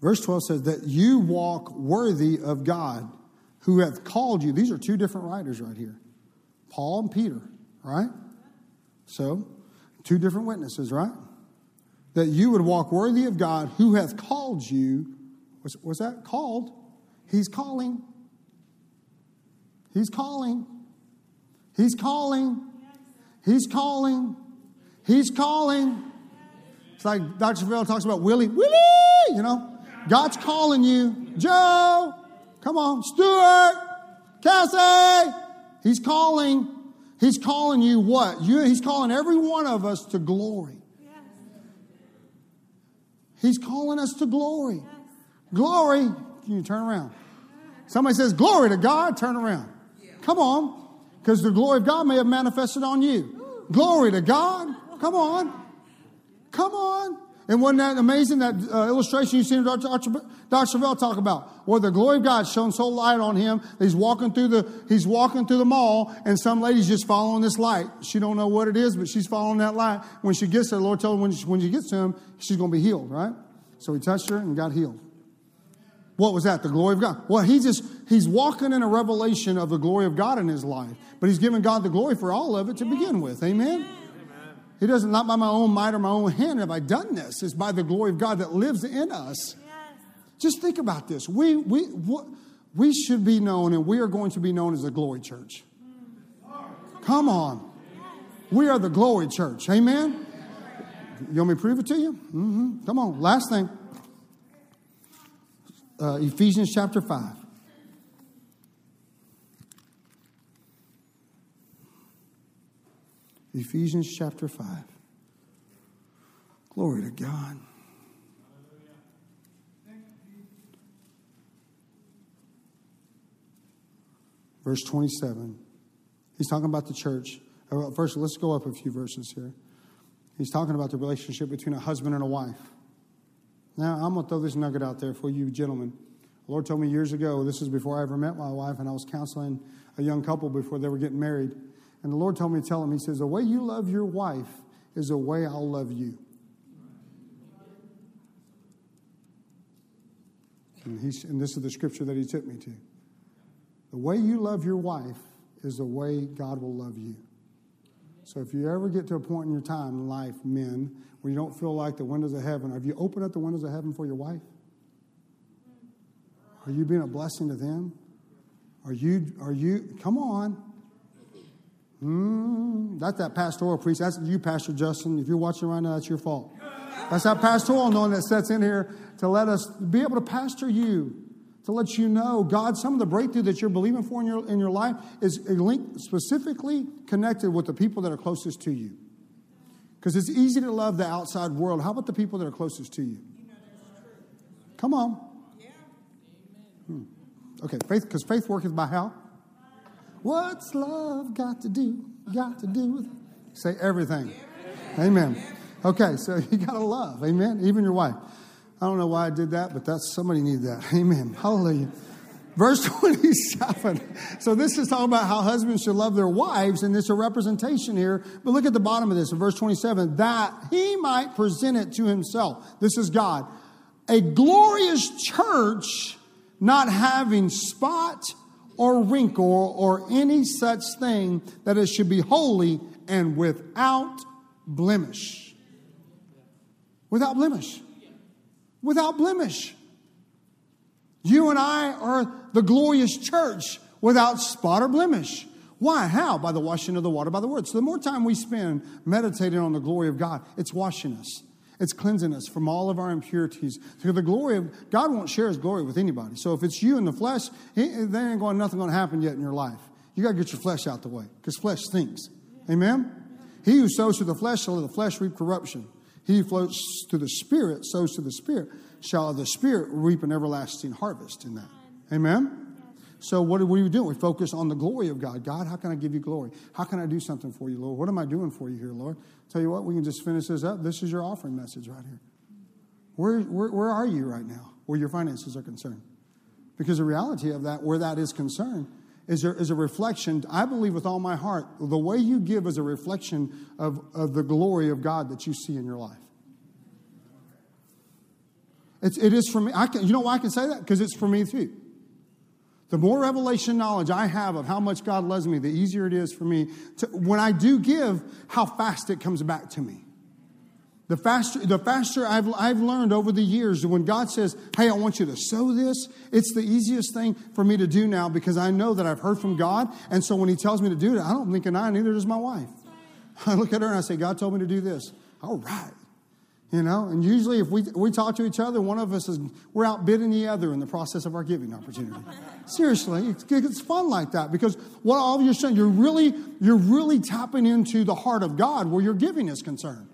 Verse 12 says that you walk worthy of God who hath called you. These are two different writers right here Paul and Peter, right? So, two different witnesses, right? that you would walk worthy of God who hath called you. Was, was that called? He's calling. He's calling. He's calling. He's calling. He's calling. It's like Dr. Savelle talks about Willie. Willie, you know. God's calling you. Joe, come on. Stuart, Cassie. He's calling. He's calling you what? You, he's calling every one of us to glory. He's calling us to glory. Yes. Glory. Can you turn around? Somebody says, Glory to God, turn around. Yeah. Come on, because the glory of God may have manifested on you. Ooh. Glory to God. Come on. Come on. And wasn't that amazing, that uh, illustration you seen Dr. Dr. Savelle talk about? Where the glory of God shone so light on him, he's walking through the, he's walking through the mall, and some lady's just following this light. She don't know what it is, but she's following that light. When she gets there, the Lord told her when she, when she gets to him, she's going to be healed, right? So he touched her and got healed. What was that? The glory of God. Well, he just, he's walking in a revelation of the glory of God in his life, but he's giving God the glory for all of it to begin with. Amen? He doesn't, not by my own might or my own hand have I done this. It's by the glory of God that lives in us. Yes. Just think about this. We, we, we should be known, and we are going to be known as the glory church. Come on. We are the glory church. Amen? You want me to prove it to you? Mm-hmm. Come on. Last thing uh, Ephesians chapter 5. Ephesians chapter 5. Glory to God. Verse 27. He's talking about the church. Uh, first, let's go up a few verses here. He's talking about the relationship between a husband and a wife. Now, I'm going to throw this nugget out there for you gentlemen. The Lord told me years ago, this is before I ever met my wife, and I was counseling a young couple before they were getting married. And the Lord told me to tell him, He says, The way you love your wife is the way I'll love you. And, he's, and this is the scripture that He took me to. The way you love your wife is the way God will love you. So if you ever get to a point in your time in life, men, where you don't feel like the windows of heaven, have you opened up the windows of heaven for your wife? Are you being a blessing to them? Are you, are you, come on. Mm, that's that pastoral priest. That's you, Pastor Justin. If you're watching right now, that's your fault. That's that pastoral anointing that sets in here to let us be able to pastor you, to let you know, God, some of the breakthrough that you're believing for in your, in your life is linked specifically connected with the people that are closest to you. Because it's easy to love the outside world. How about the people that are closest to you? Come on. Hmm. Okay, faith, because faith worketh by how? What's love got to do? Got to do with Say everything. Amen. Okay, so you got to love. Amen. Even your wife. I don't know why I did that, but that's somebody needed that. Amen. Hallelujah. Verse 27. So this is talking about how husbands should love their wives, and it's a representation here. But look at the bottom of this, in verse 27, that he might present it to himself. This is God. A glorious church not having spot or wrinkle or any such thing, that it should be holy and without blemish. Without blemish. Without blemish. You and I are the glorious church without spot or blemish. Why? How? By the washing of the water by the word. So the more time we spend meditating on the glory of God, it's washing us. It's cleansing us from all of our impurities. So the glory of God won't share his glory with anybody. So if it's you in the flesh, eh, eh, there ain't going nothing going to happen yet in your life. You got to get your flesh out the way because flesh stinks. Amen. He who sows to the flesh shall of the flesh reap corruption. He who flows to the spirit sows to the spirit shall of the spirit reap an everlasting harvest in that. Amen. So what are we doing? We focus on the glory of God. God, how can I give you glory? How can I do something for you, Lord? What am I doing for you here, Lord? Tell you what, we can just finish this up. This is your offering message right here. Where, where, where are you right now where your finances are concerned? Because the reality of that, where that is concerned, is, there, is a reflection. I believe with all my heart, the way you give is a reflection of, of the glory of God that you see in your life. It's, it is for me. I can, you know why I can say that? Because it's for me too. The more revelation knowledge I have of how much God loves me, the easier it is for me to, when I do give, how fast it comes back to me. The faster, the faster I've, I've learned over the years, when God says, Hey, I want you to sow this, it's the easiest thing for me to do now because I know that I've heard from God. And so when He tells me to do it, I don't think an eye, neither does my wife. I look at her and I say, God told me to do this. All right. You know, and usually if we, we talk to each other, one of us is, we're outbidding the other in the process of our giving opportunity. Seriously, it's, it's fun like that because what all of you are saying, you're really, you're really tapping into the heart of God where your giving is concerned.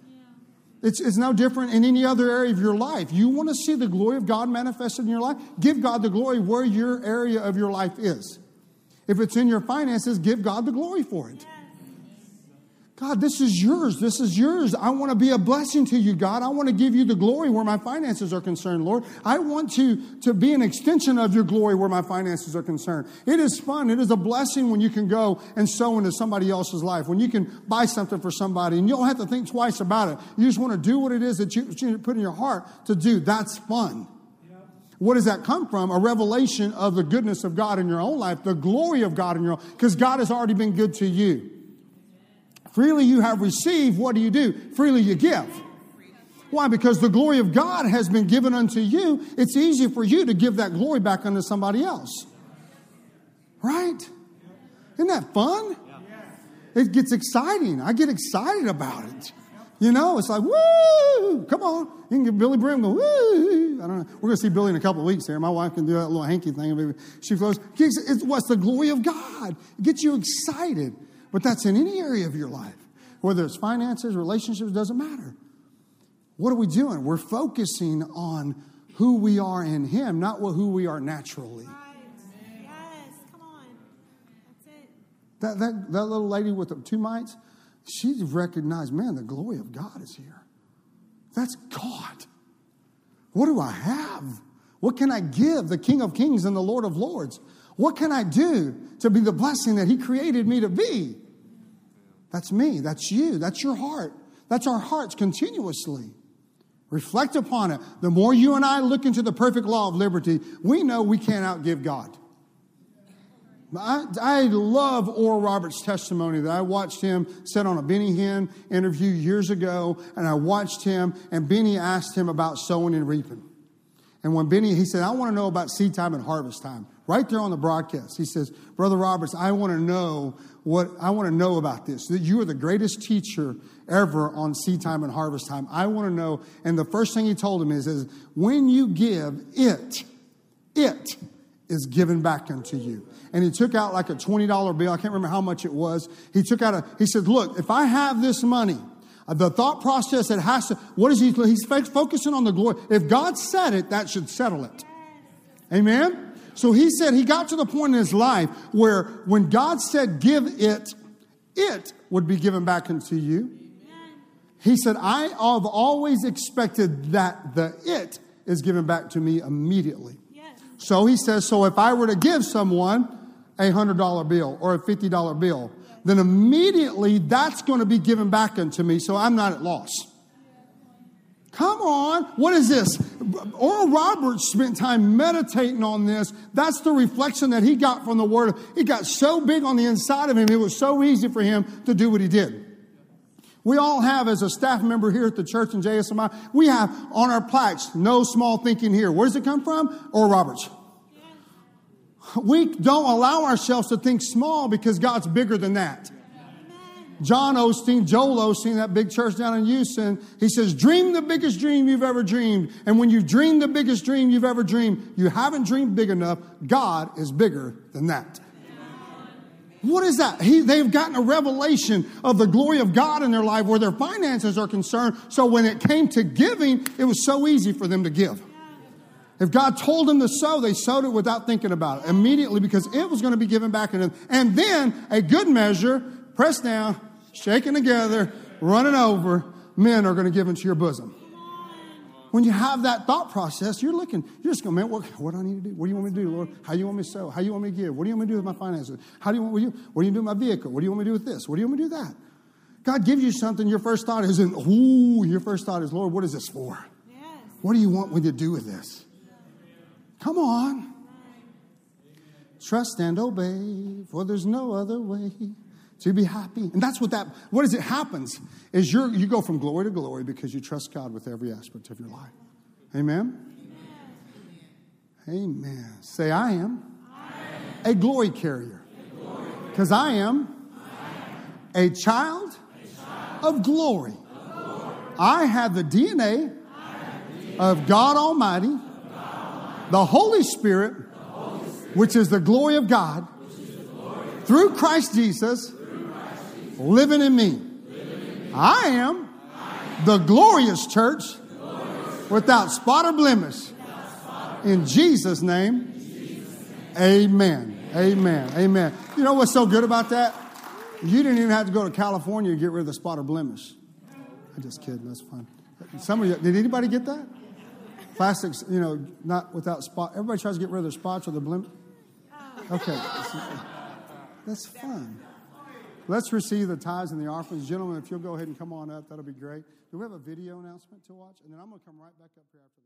It's, it's no different in any other area of your life. You want to see the glory of God manifested in your life? Give God the glory where your area of your life is. If it's in your finances, give God the glory for it. God, this is yours. This is yours. I want to be a blessing to you, God. I want to give you the glory where my finances are concerned, Lord. I want to, to be an extension of your glory where my finances are concerned. It is fun. It is a blessing when you can go and sow into somebody else's life, when you can buy something for somebody and you don't have to think twice about it. You just want to do what it is that you, you put in your heart to do. That's fun. What does that come from? A revelation of the goodness of God in your own life, the glory of God in your own, because God has already been good to you. Freely you have received, what do you do? Freely you give. Why? Because the glory of God has been given unto you. It's easy for you to give that glory back unto somebody else. Right? Isn't that fun? It gets exciting. I get excited about it. You know, it's like, woo! Come on. You can get Billye Brim go, woo! I don't know. We're going to see Billye in a couple of weeks here. My wife can do that little hanky thing. Maybe she flows. It's what's the glory of God. It gets you excited. But that's in any area of your life, whether it's finances, relationships, doesn't matter. What are we doing? We're focusing on who we are in Him, not who we are naturally. Right. Yes, come on. That's it. That, that, that little lady with the two mites, she recognized, man, the glory of God is here. That's God. What do I have? What can I give the King of Kings and the Lord of Lords? What can I do to be the blessing that He created me to be? That's me. That's you. That's your heart. That's our hearts continuously. Reflect upon it. The more you and I look into the perfect law of liberty, we know we can't outgive God. I, I, love Oral Roberts' testimony that I watched him sit on a Benny Hinn interview years ago, and I watched him, and Benny asked him about sowing and reaping. And when Benny, he said, I want to know about seed time and harvest time. Right there on the broadcast. He says, Brother Roberts, I want to know what I want to know about this. That you are the greatest teacher ever on seed time and harvest time. I want to know. And the first thing he told him is, is when you give, it, it is given back unto you. And he took out like a $20 bill. I can't remember how much it was. He took out a, he said, look, if I have this money, uh, the thought process that has to, what is he, he's focusing on the glory. If God said it, that should settle it. Amen? So he said he got to the point in his life where when God said, give it, it would be given back unto you. He said, I have always expected that the it is given back to me immediately. So he says, so if I were to give someone a $100 bill or a $50 bill, then immediately that's going to be given back unto me, so I'm not at loss. Come on, what is this? Oral Roberts spent time meditating on this. That's the reflection that he got from the Word. He got so big on the inside of him, it was so easy for him to do what he did. We all have, as a staff member here at the church in JSMI, we have on our plaques, no small thinking here. Where does it come from? Oral Roberts. We don't allow ourselves to think small because God's bigger than that. John Osteen, Joel Osteen, that big church down in Houston, he says, Dream the biggest dream you've ever dreamed. And when you've dreamed the biggest dream you've ever dreamed, you haven't dreamed big enough. God is bigger than that. What is that? He, they've gotten a revelation of the glory of God in their life where their finances are concerned. So when it came to giving, it was so easy for them to give. If God told them to sow, they sowed it without thinking about it immediately because it was going to be given back to them. And then a good measure, pressed down, shaken together, running over, men are going to give into your bosom. When you have that thought process, you're looking, you're just going, man, what, what do I need to do? What do you want me to do, Lord? How do you want me to sow? How do you want me to give? What do you want me to do with my finances? How do you want, what do you, what do you do with my vehicle? What do you want me to do with this? What do you want me to do with that? God gives you something, your first thought isn't, ooh, your first thought is, Lord, what is this for? Yes. What do you want me to do with this? Come on. Trust and obey, for there's no other way to be happy. And that's what that, what is it happens is you you go from glory to glory because you trust God with every aspect of your life. Amen? Amen. Amen. Say, I am, I am. a glory carrier. Because I, I am a child, a child of, glory. of glory. I have the DNA, have the DNA of God Almighty, of God Almighty the, Holy Spirit, the Holy Spirit, which is the glory of God, glory through Christ Jesus living in me. I am the glorious church without spot or blemish. In Jesus' name, amen. Amen. Amen. You know what's so good about that? You didn't even have to go to California to get rid of the spot or blemish. I'm just kidding. That's fun. Some of you, did anybody get that? Plastics, you know, not without spot. Everybody tries to get rid of their spots or the blemish. Okay. That's fun. Let's receive the tithes and the offerings. Gentlemen, if you'll go ahead and come on up, that'll be great. Do we have a video announcement to watch? And then I'm going to come right back up here after that.